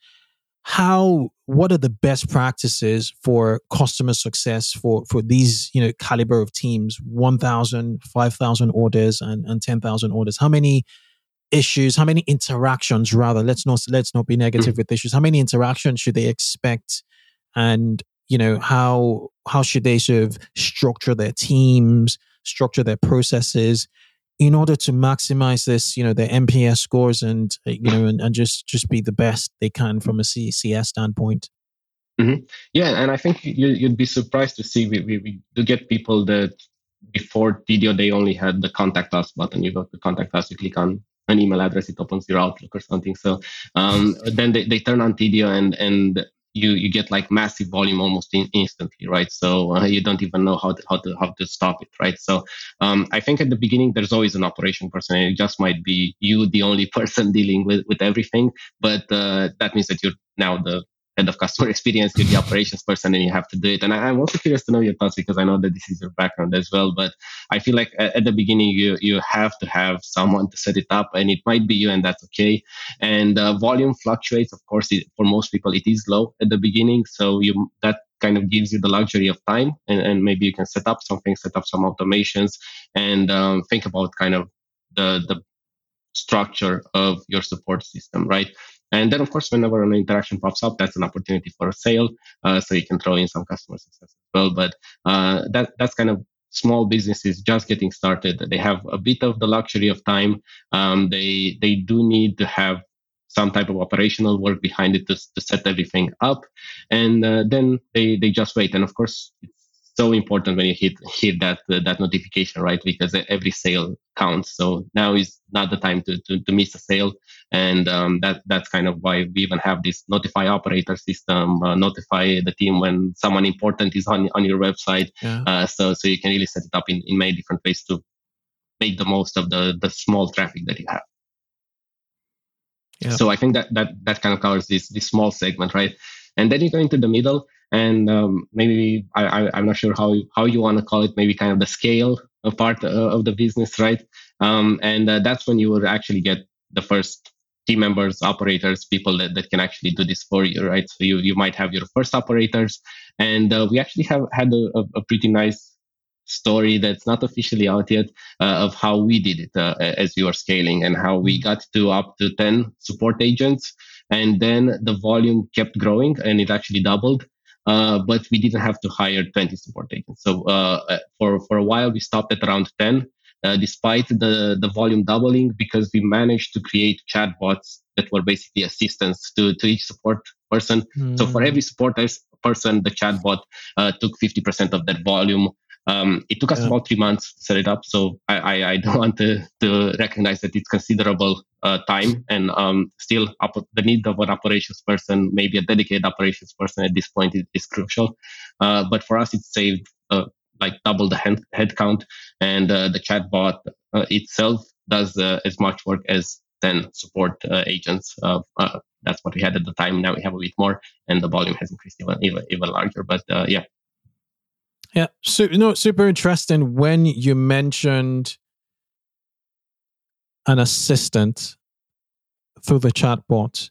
How, what are the best practices for customer success for, for these, you know, caliber of teams, 1,000, 5,000 orders and, and 10,000 orders? How many issues, how many interactions rather, let's not, let's not be negative mm-hmm. with issues. How many interactions should they expect? And, you know, how, how should they sort of structure their teams, structure their processes? In order to maximize this, you know, their NPS scores and uh, you know, and, and just just be the best they can from a CCS standpoint. Mm-hmm. Yeah, and I think you, would be surprised to see we, we, we do get people that before Tidio they only had the contact us button. You go to contact us, you click on an email address, it opens your Outlook or something. So um, *laughs* then they, they turn on Tidio and and you you get like massive volume almost in, instantly, right? So uh, you don't even know how to, how to how to stop it, right? So um, I think at the beginning there's always an operation person. It just might be you the only *laughs* person dealing with with everything, but uh, that means that you're now the head of customer *laughs* experience, you're the operations person, and you have to do it. And I, am also curious to know your thoughts because I know that this is your background as well. But I feel like at, at, the beginning, you you have to have someone to set it up, and it might be you, and that's okay. And uh, volume fluctuates, of course. It, for most people, it is low at the beginning, so you that kind of gives you the luxury of time, and, and maybe you can set up something, set up some automations, and um, think about kind of the the structure of your support system, right? And then, of course, whenever an interaction pops up, that's an opportunity for a sale. Uh, so you can throw in some customer success as well. But uh, that that's kind of small businesses just getting started. They have a bit of the luxury of time. Um, they they do need to have some type of operational work behind it to, to set everything up, and uh, then they they just wait. And of course, it's so important when you hit hit that uh, that notification right? Because every sale counts. So now is not the time to to, to miss a sale. And um, that that's kind of why we even have this notify operator system uh, notify the team when someone important is on on your website. Yeah. uh, so so you can really set it up in, in many different ways to make the most of the the small traffic that you have. Yeah. so i think that that that kind of covers this this small segment right? And then you go into the middle and um, maybe I, I, am not sure how how you want to call it. Maybe kind of the scale of part uh, of the business, right? Um, and uh, that's when you would actually get the first team members, operators, people that, that can actually do this for you, right? So you, you might have your first operators. And uh, we actually have had a, a, pretty nice story that's not officially out yet uh, of how we did it uh, as we were scaling and how we got to up to 10 support agents. And then the volume kept growing and it actually doubled. Uh, but we didn't have to hire 20 support agents. So uh, for, for a while, we stopped at around 10 uh, despite the, the volume doubling, because we managed to create chatbots that were basically assistants to, to each support person. Mm. So for every support person, the chatbot uh, took 50% of that volume. Um, it took us yeah. about three months to set it up, so I, I, I don't *laughs* want to, to recognize that it's considerable uh, time and um, still op- the need of an operations person, maybe a dedicated operations person at this point is, is crucial. Uh, but for us, it saved uh, like double the head, head count and uh, the chatbot uh, itself does uh, as much work as 10 support uh, agents uh, uh, that's what we had at the time now we have a bit more and the volume has increased even even, even larger but yeah yeah so know super interesting when you mentioned an assistant through the chatbot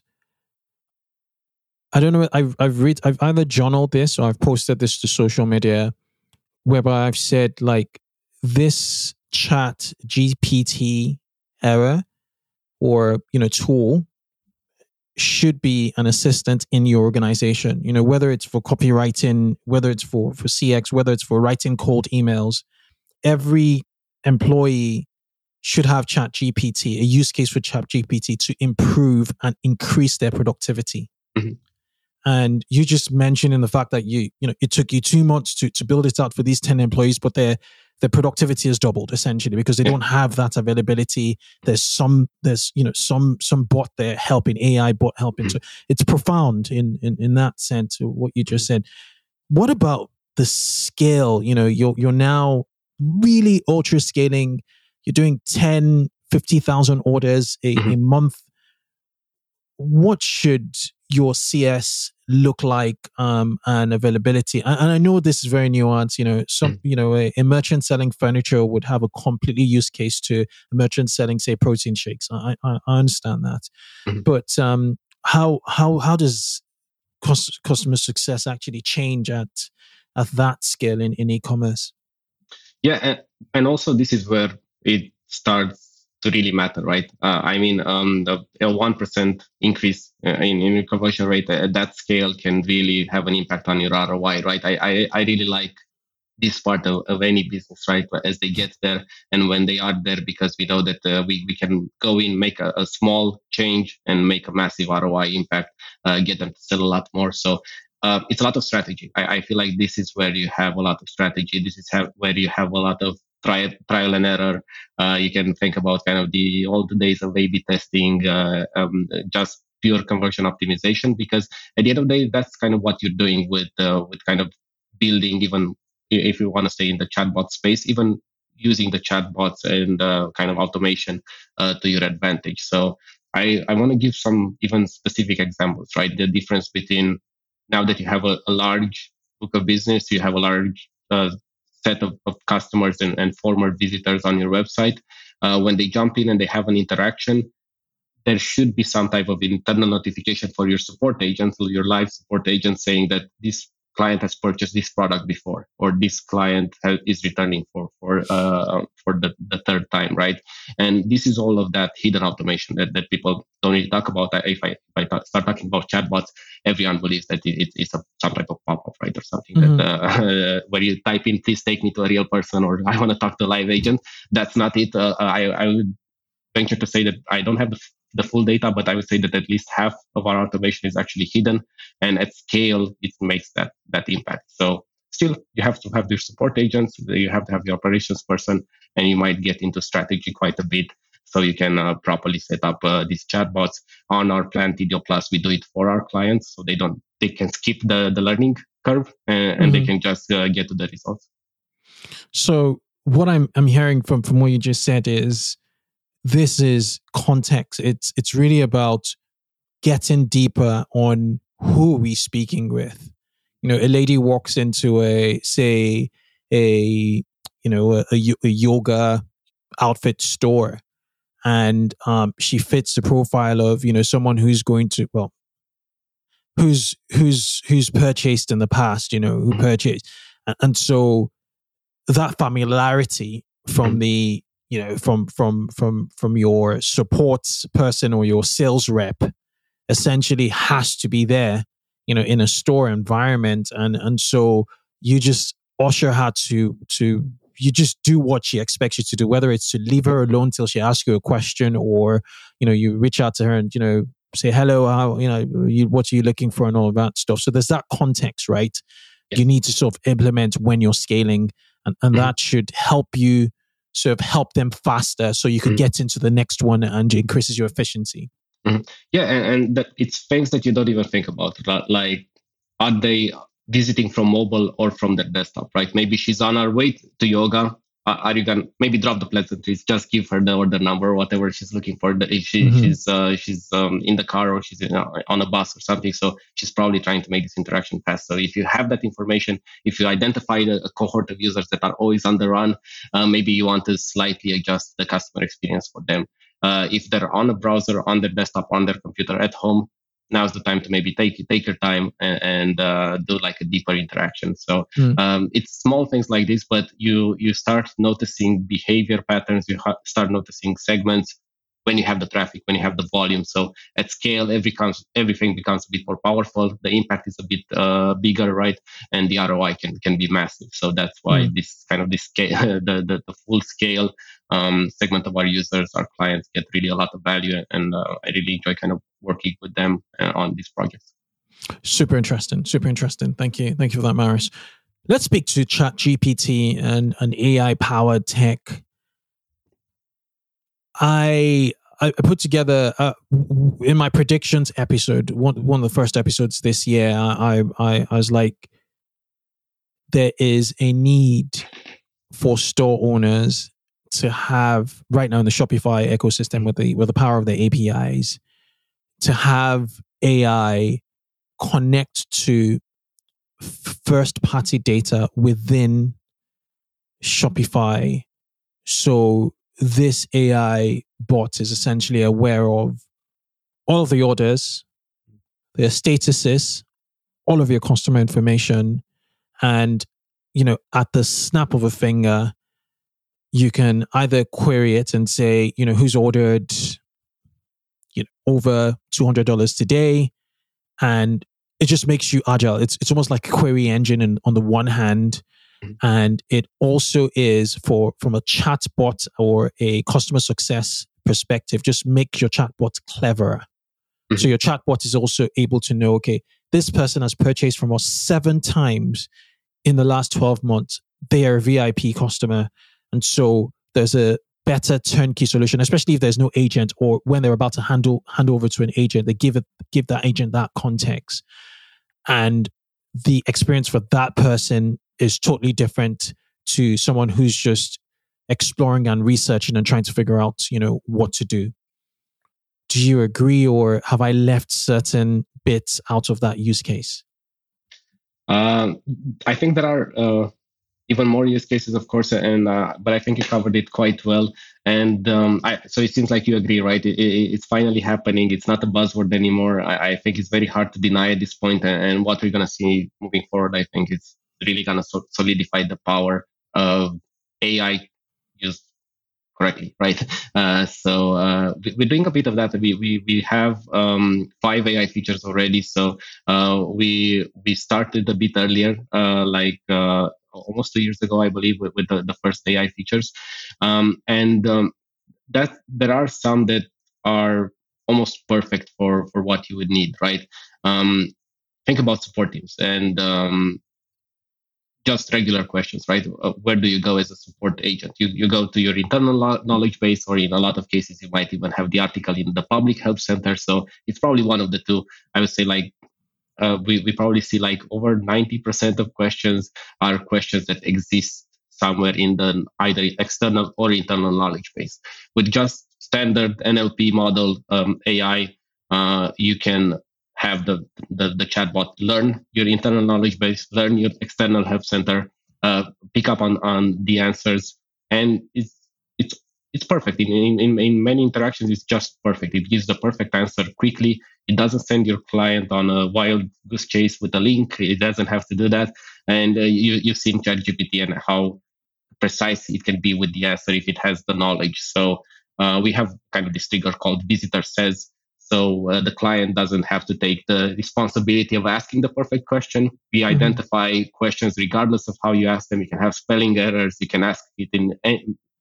I don't know. I've I've read. I've either journaled this or I've posted this to social media whereby I've said like this chat GPT error or you know tool should be an assistant in your organization you know whether it's for copywriting whether it's for for cx whether it's for writing cold emails every employee should have chat gpt a use case for chat gpt to improve and increase their productivity. Mm-hmm. And you just mentioned in the fact that you you know it took you two months to to build it out for these 10 employees but their their productivity has doubled essentially because they don't have that availability. There's some there's you know some some bot there helping ai bot helping. Mm. so it's profound in in in that sense what you just said. What about the scale? You know you're you're now really ultra scaling. You're doing 10 50,000 orders a, mm-hmm. a month. What should your CS look like um, and availability? And, and, I know this is very nuanced. You know, some mm. you know a, a, merchant selling furniture would have a completely use case to a merchant selling, say, protein shakes. I I, I understand that, mm. but um, how how how does cost, customer success actually change at at that scale in, in e-commerce? Yeah, and, and also this is where it starts to really matter, right? Uh, I mean, um, the one percent increase uh, in, in conversion rate at that scale can really have an impact on your ROI, right? I I, I really like this part of, of any business, right? As they get there and when they are there, because we know that uh, we, we can go in, make a, a, small change and make a massive ROI impact, uh, get them to sell a lot more. So uh, it's a lot of strategy. I, I, feel like this is where you have a lot of strategy. This is where you have a lot of trial, trial and error. Uh, you can think about kind of the old days of A/B testing, uh, um, just pure conversion optimization. Because at the end of the day, that's kind of what you're doing with uh, with kind of building, even if you want to stay in the chatbot space, even using the chatbots and uh, kind of automation uh, to your advantage. So I, I want to give some even specific examples, right? The difference between now that you have a, a large book of business, you have a large uh, set of, of customers and, and former visitors on your website, uh, when they jump in and they have an interaction, there should be some type of internal notification for your support agent, your live support agent saying that this client has purchased this product before or this client has, is returning for for uh, for the, the third time right? And this is all of that hidden automation that, that people don't really talk about. If i, if I start talking about chatbots everyone believes that it, it's a, some type of pop-up right or something mm-hmm. that uh, *laughs* where you type in please take me to a real person or i want to talk to a live agent. That's not it. Uh, i i would venture to say that i don't have the the full data, but I would say that at least half of our automation is actually hidden. And at scale, it makes that, that impact. So still, you have to have your support agents, you have to have your operations person, and you might get into strategy quite a bit. So you can uh, properly set up uh, these chatbots on our plan Tidio Plus. We do it for our clients, so they don't they can skip the the learning curve and, and mm-hmm. they can just uh, get to the results. So what I'm I'm hearing from from what you just said is this is context. It's it's really about getting deeper on who we speaking with. You know, a lady walks into a say a you know a, a, a yoga outfit store and um, she fits the profile of you know someone who's going to well who's who's who's purchased in the past you know who purchased and, and so that familiarity from the you know from from from from your support person or your sales rep essentially has to be there you know in a store environment. And and so you just usher her to to you just do what she expects you to do whether it's to leave her alone till she asks you a question or you know you reach out to her and you know say hello how you know you, what are you looking for? and all of that stuff. So there's that context right? Yeah. you need to sort of implement when you're scaling. And, and mm-hmm. that should help you sort of help them faster so you can mm-hmm. get into the next one and increases your efficiency mm-hmm. yeah and, and that it's things that you don't even think about like are they visiting from mobile or from their desktop right maybe she's on her way to yoga are you gonna maybe drop the pleasantries just give her the order number whatever she's looking for. If she, mm-hmm. she's uh, she's um, in the car or she's in, uh, on a bus or something. So she's probably trying to make this interaction fast. So if you have that information if you identify a, a cohort of users that are always on the run uh, maybe you want to slightly adjust the customer experience for them. Uh, if they're on a browser on their desktop on their computer at home now's the time to maybe take take your time and, and uh, do like a deeper interaction. So mm. um, it's small things like this, but you you start noticing behavior patterns. You ha- start noticing segments when you have the traffic, when you have the volume. So at scale, every comes, everything becomes a bit more powerful. The impact is a bit uh, bigger, right? And the ROI can can be massive. So that's why mm. this kind of this scale, *laughs* the, the, the full scale um, segment of our users, our clients get really a lot of value, and uh, I really enjoy kind of working with them uh, on these projects. Super interesting. Super interesting. Thank you. Thank you for that, Marius. Let's speak to Chat GPT and an AI powered tech. I I put together uh, in my predictions episode, one one of the first episodes this year. I I, I was like, there is a need for store owners to have right now in the Shopify ecosystem with the with the power of the APIs to have AI connect to first party data within Shopify. So this AI bot is essentially aware of all of the orders, their statuses, all of your customer information, and you know, at the snap of a finger, you can either query it and say, you know, who's ordered you know, over $200 today. And it just makes you agile. It's, it's almost like a query engine and on the one hand. Mm-hmm. And it also is for from a chatbot or a customer success perspective, just make your chatbot cleverer. Mm-hmm. So your chatbot is also able to know, okay, this person has purchased from us seven times in the last 12 months. They are a VIP customer. And so there's a better turnkey solution, especially if there's no agent or when they're about to handle hand over to an agent, they give it give that agent that context. And the experience for that person is totally different to someone who's just exploring and researching and trying to figure out, you know, what to do. Do you agree or have I left certain bits out of that use case? Um, I think there are uh, even more use cases, of course, and uh, but I think you covered it quite well. And um, I, so it seems like you agree, right? It, it, it's finally happening. It's not a buzzword anymore. I, I, think it's very hard to deny at this point. And, and what we're to see moving forward, I think, is really to so- solidify the power of AI used correctly, right? *laughs* Uh, so uh, we're doing a bit of that. We we we have um, five AI features already. So uh, we we started a bit earlier, uh, like uh, almost two years ago, I believe, with, with the, the, first AI features. Um, and um, that there are some that are almost perfect for for what you would need, right? Um, think about support teams and um, just regular questions, right? Uh, where do you go as a support agent? You, you go to your internal lo- knowledge base, or in a lot of cases, you might even have the article in the public help center. So it's probably one of the two. I would say like uh, we, we probably see like over 90% of questions are questions that exist somewhere in the either external or internal knowledge base. With just standard NLP model um, AI, uh, you can have the, the, the chatbot learn your internal knowledge base, learn your external help center, uh, pick up on, on the answers, and it's it's it's perfect. In, in, in many interactions, it's just perfect. It gives the perfect answer quickly. It doesn't send your client on a wild goose chase with a link. It doesn't have to do that. And uh, you, you've seen ChatGPT and how precise it can be with the answer if it has the knowledge. So uh, we have kind of this trigger called visitor says. So uh, the client doesn't have to take the responsibility of asking the perfect question. We mm-hmm. identify questions regardless of how you ask them. You can have spelling errors. You can ask it in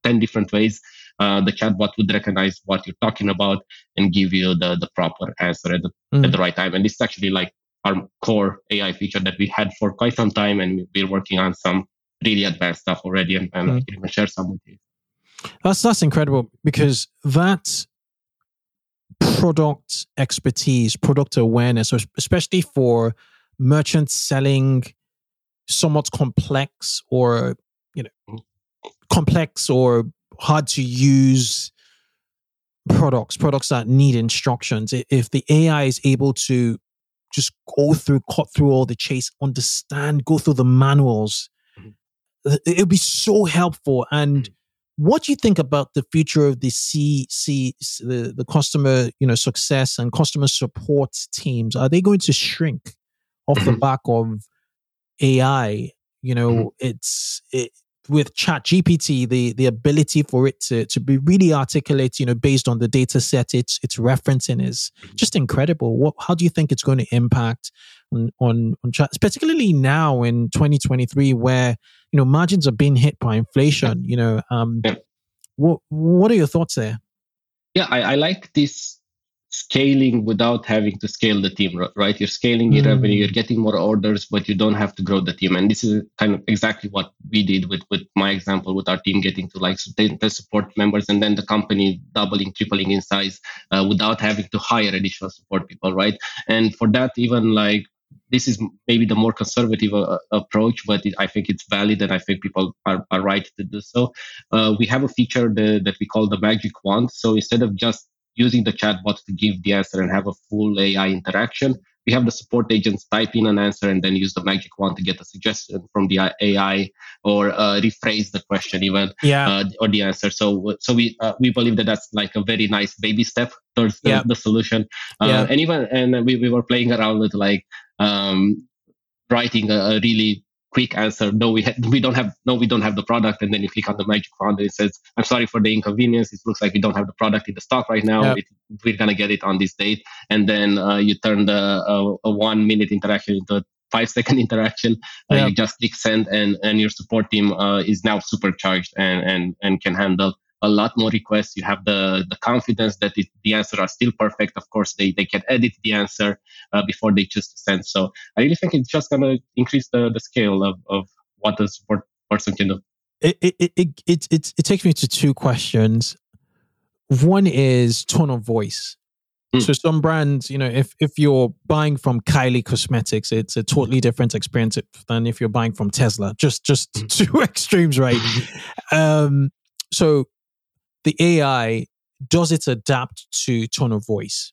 10 different ways. Uh, the chatbot would recognize what you're talking about and give you the, the proper answer at the, mm. at the right time. And this is actually like our core AI feature that we had for quite some time. And we're working on some really advanced stuff already. And, and mm. I can even share some with you. That's, that's incredible because that product expertise, product awareness, especially for merchants selling somewhat complex or you know mm complex or hard to use products, products that need instructions, if the AI is able to just go through, cut through all the chase, understand, go through the manuals, mm-hmm. it'll be so helpful. And mm-hmm. what do you think about the future of the C, C, the, the customer, you know, success and customer support teams? Are they going to shrink off the mm-hmm. back of AI? You know, mm-hmm. it's it, with chat gpt the the ability for it to to be really articulate you know based on the data set it's it's referencing is just incredible. What how do you think it's going to impact on on, on chat particularly now in 2023 where you know margins are being hit by inflation you know um what what are your thoughts there? Yeah i, I like this scaling without having to scale the team, right? You're scaling your mm. revenue, you're getting more orders, but you don't have to grow the team. And this is kind of exactly what we did with, with my example, with our team getting to like the support members and then the company doubling, tripling in size uh, without having to hire additional support people, right? And for that, even like this is maybe the more conservative uh, approach, but it, I think it's valid and I think people are, are right to do so. Uh, we have a feature the, that we call the magic wand. So instead of just using the chatbot to give the answer and have a full AI interaction. We have the support agents type in an answer and then use the magic wand to get a suggestion from the AI or uh, rephrase the question even yeah. uh, or the answer. So so we uh, we believe that that's like a very nice baby step towards the, the solution. Uh, yeah. And even and we, we were playing around with like um, writing a, a really quick answer no we ha- we don't have no we don't have the product. And then you click on the magic wand and it says i'm sorry for the inconvenience. It looks like we don't have the product in the stock right now. Yep. it, we're going to get it on this date. And then uh, you turn the uh, a one minute interaction into a five second *laughs* interaction. Uh, you just click send and and your support team uh, is now supercharged and and and can handle a lot more requests. You have the, the confidence that it, the answer are still perfect. Of course, they, they can edit the answer uh, before they choose to send. So I really think it's just going to increase the, the scale of, of what the support person can do. It, it, it, it, it, it takes me to two questions. One is tone of voice. Mm. So some brands, you know, if if you're buying from Kylie Cosmetics, it's a totally different experience than if you're buying from Tesla. Just just mm. *laughs* two extremes, right? *laughs* um, so the AI does it adapt to tone of voice?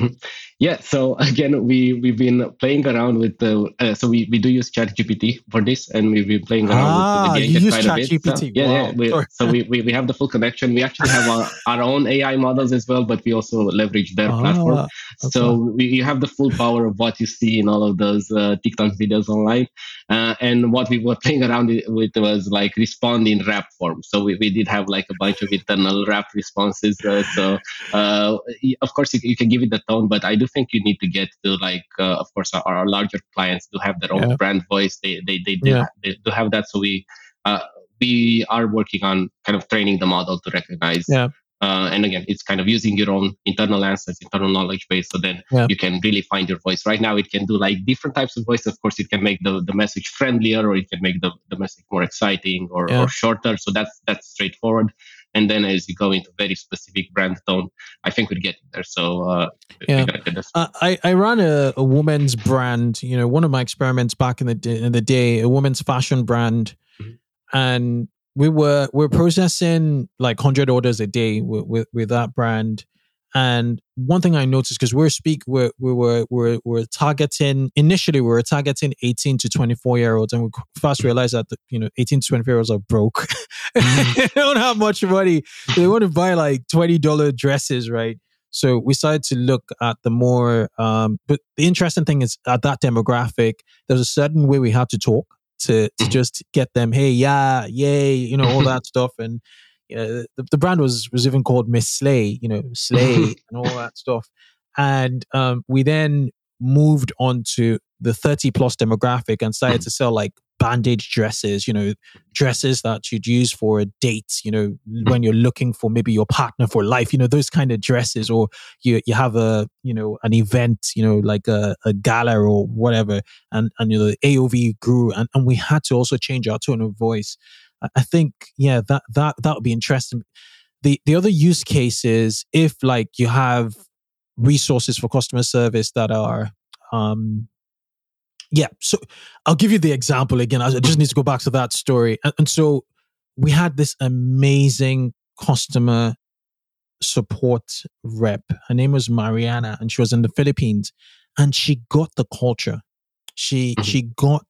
*laughs* Yeah. So again, we we've been playing around with the uh, so we, we do use ChatGPT for this, and we've been playing around ah, with the you use ChatGPT. So, yeah, wow. yeah. We, so we, we, we have the full connection. We actually have our, *laughs* our own AI models as well, but we also leverage their ah, platform. Okay. So we, you have the full power of what you see in all of those uh, TikTok videos online. Uh, and what we were *laughs* playing around with was like respond in rap form. So we, we did have like a bunch of internal rap responses. Uh, so uh, of course you, you can give it the tone, but I do think you need to get to like, uh, of course, our, our, larger clients do have their own yeah. brand voice. They they they, do, yeah. they do have that. So we uh, we are working on kind of training the model to recognize. Yeah. Uh, and again, it's kind of using your own internal answers, internal knowledge base. So then yeah. you can really find your voice. Right now, it can do like different types of voice. Of course, it can make the, the message friendlier or it can make the, the message more exciting or, yeah. or shorter. So that's that's straightforward. And then as you go into very specific brand tone, I think we're getting there. So uh, yeah, I I ran a, a woman's brand. You know, one of my experiments back in the day, in the day, a woman's fashion brand, mm-hmm. and we were we we're processing like hundred orders a day with, with, with that brand, And one thing I noticed because we're speak we're, we were we're, we're targeting initially we were targeting 18 to 24 year olds, and we fast realized that the, you know 18 to 24 year olds are broke. *laughs* Mm-hmm. they don't have much money. They want to buy like twenty dollar dresses, right? So we started to look at the more. Um, but the interesting thing is at that demographic, there's a certain way we had to talk to to mm-hmm. just get them. Hey, yeah, yay, you know all *laughs* that stuff and uh, the, the brand was was even called Miss Slay, you know, Slay *laughs* and all that stuff. And um, we then moved on to the 30 plus demographic and started to sell like bandage dresses, you know, dresses that you'd use for a date, you know, when you're looking for maybe your partner for life, you know, those kind of dresses, or you you have a, you know, an event, you know, like a, a gala or whatever, and and you know, the AOV grew and, and we had to also change our tone of voice. I think, yeah, that that that would be interesting. The the other use case is if like you have resources for customer service that are um yeah so i'll give you the example again i just need to go back to that story and, and so we had this amazing customer support rep her name was mariana and she was in the philippines and she got the culture she mm-hmm. she got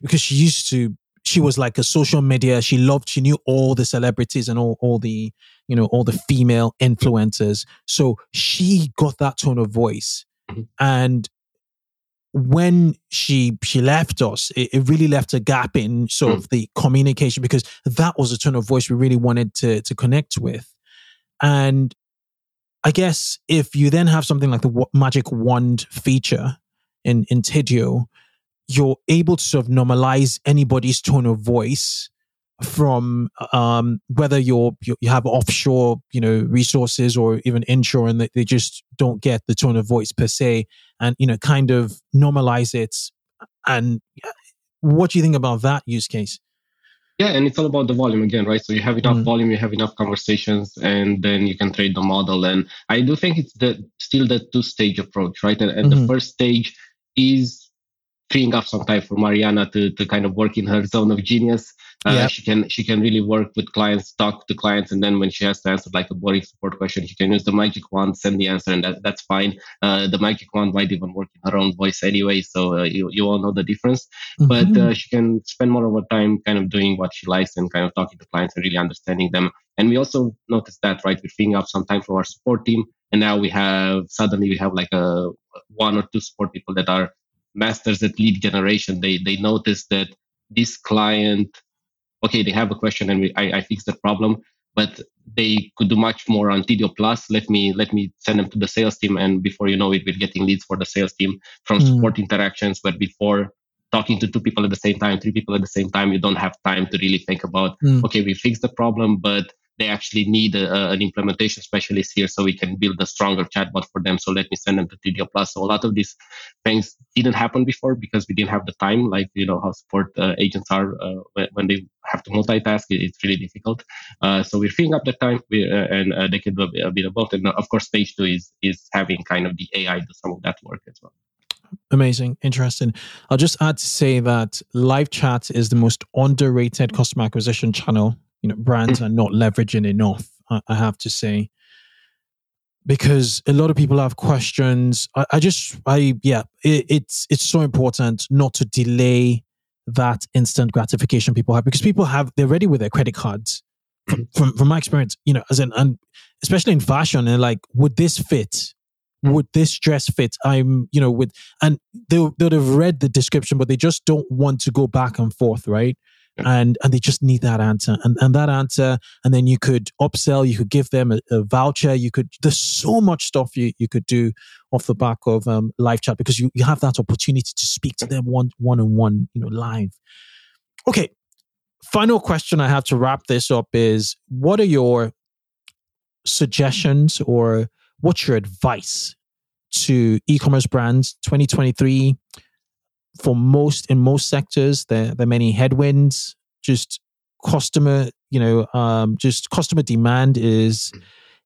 because she used to she was like a social media. She loved, she knew all the celebrities and all, all the, you know, all the female influencers. So she got that tone of voice. Mm-hmm. And when she she left us, it, it, really left a gap in sort mm. of the communication because that was a tone of voice we really wanted to to connect with. And I guess if you then have something like the magic wand feature in in Tidio, you're able to sort of normalize anybody's tone of voice from um, whether you're you, you have offshore you know resources or even inshore and they, they just don't get the tone of voice per se and you know kind of normalize it. And what do you think about that use case? Yeah and it's all about the volume again right? So you have enough mm. volume you have enough conversations and then you can trade the model. And i do think it's the still the two stage approach right? And, and mm-hmm. the first stage is freeing up some time for Mariana to, to kind of work in her zone of genius. Uh, yep. She can she can really work with clients, talk to clients, and then when she has to answer like a boring support question, she can use the magic wand, send the answer, and that, that's fine. Uh, the magic wand might even work in her own voice anyway, so uh, you you all know the difference. Mm-hmm. But uh, she can spend more of her time kind of doing what she likes and kind of talking to clients and really understanding them. And we also noticed that right, we're freeing up some time for our support team, and now we have suddenly we have like a one or two support people that are masters at lead generation they they notice that this client okay they have a question and we, I, I fix the problem but they could do much more on Tidio Plus. Let me let me send them to the sales team, and before you know it, we're getting leads for the sales team from mm. support interactions. But before talking to two people at the same time, three people at the same time, you don't have time to really think about mm. okay, we fixed the problem, but they actually need a, an implementation specialist here so we can build a stronger chatbot for them. So let me send them to Tidio Plus. So a lot of these things didn't happen before because we didn't have the time, like, you know, how support uh, agents are uh, when they have to multitask. It's really difficult. Uh, so we're freeing up the time we, uh, and uh, they can do a, a bit of both. And of course, stage two is, is having kind of the AI do some of that work as well. Amazing, interesting. I'll just add to say that live chat is the most underrated customer acquisition channel you know brands are not leveraging enough i, I have to say. Because a lot of people have questions. I, I just i yeah it, it's it's so important not to delay that instant gratification people have because people have they're ready with their credit cards. From, from, from my experience you know as an and especially in fashion and like would this fit? Would this dress fit? I'm you know with and they, they would have read the description but they just don't want to go back and forth right and and they just need that answer. And and that answer and then you could upsell you could give them a, a, voucher you could there's so much stuff you, you could do off the back of um, live chat because you, you have that opportunity to speak to them one one on one you know live. Okay final question i have to wrap this up is what are your suggestions or what's your advice to e-commerce brands 2023 for most in most sectors there, there are many headwinds. Just customer you know um, just customer demand is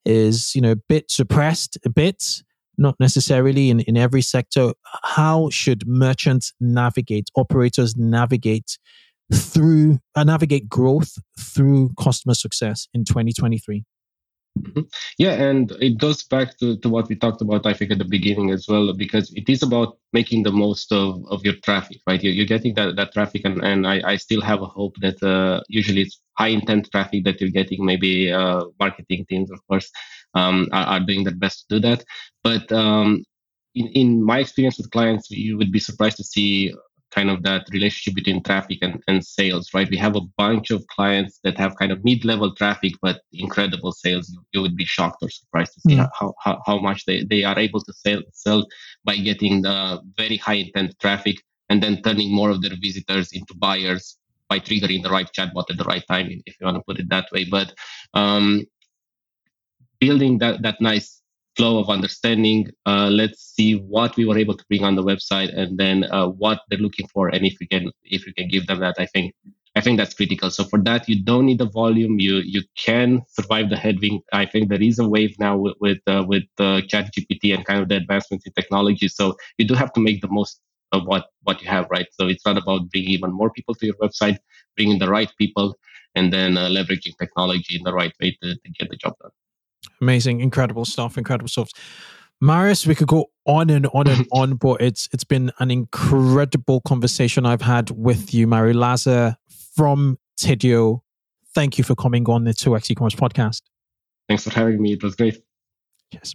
is you know a bit suppressed a bit not necessarily in, in every sector. How should merchants navigate operators navigate through uh, navigate growth through customer success in 2023 Mm-hmm. Yeah, and it goes back to, to what we talked about, I think, at the beginning as well, because it is about making the most of, of your traffic, right? You're, you're getting that, that traffic, and, and I, I still have a hope that uh, usually it's high intent traffic that you're getting. Maybe uh, marketing teams, of course, um, are, are, doing their best to do that. But um, in, in my experience with clients, you would be surprised to see kind of that relationship between traffic and, and sales, right? We have a bunch of clients that have kind of mid-level traffic, but incredible sales. You, you would be shocked or surprised to see mm. how, how, how much they, they are able to sell, sell by getting the very high intent traffic and then turning more of their visitors into buyers by triggering the right chatbot at the right time, if you want to put it that way. But um, building that, that nice flow of understanding. Uh, let's see what we were able to bring on the website, and then uh, what they're looking for, and if we can if we can give them that. I think I think that's critical. So for that, you don't need the volume. You you can survive the headwind. I think there is a wave now with with, uh, with uh, ChatGPT and kind of the advancements in technology. So you do have to make the most of what what you have, right? So it's not about bringing even more people to your website, bringing the right people, and then uh, leveraging technology in the right way to, to get the job done. Amazing, incredible stuff, incredible stuff. Marius, we could go on and on and *laughs* on, but it's it's been an incredible conversation I've had with you, Mario Laza from Tidio. Thank you for coming on the 2x e-commerce podcast. Thanks for having me. It was great. Yes.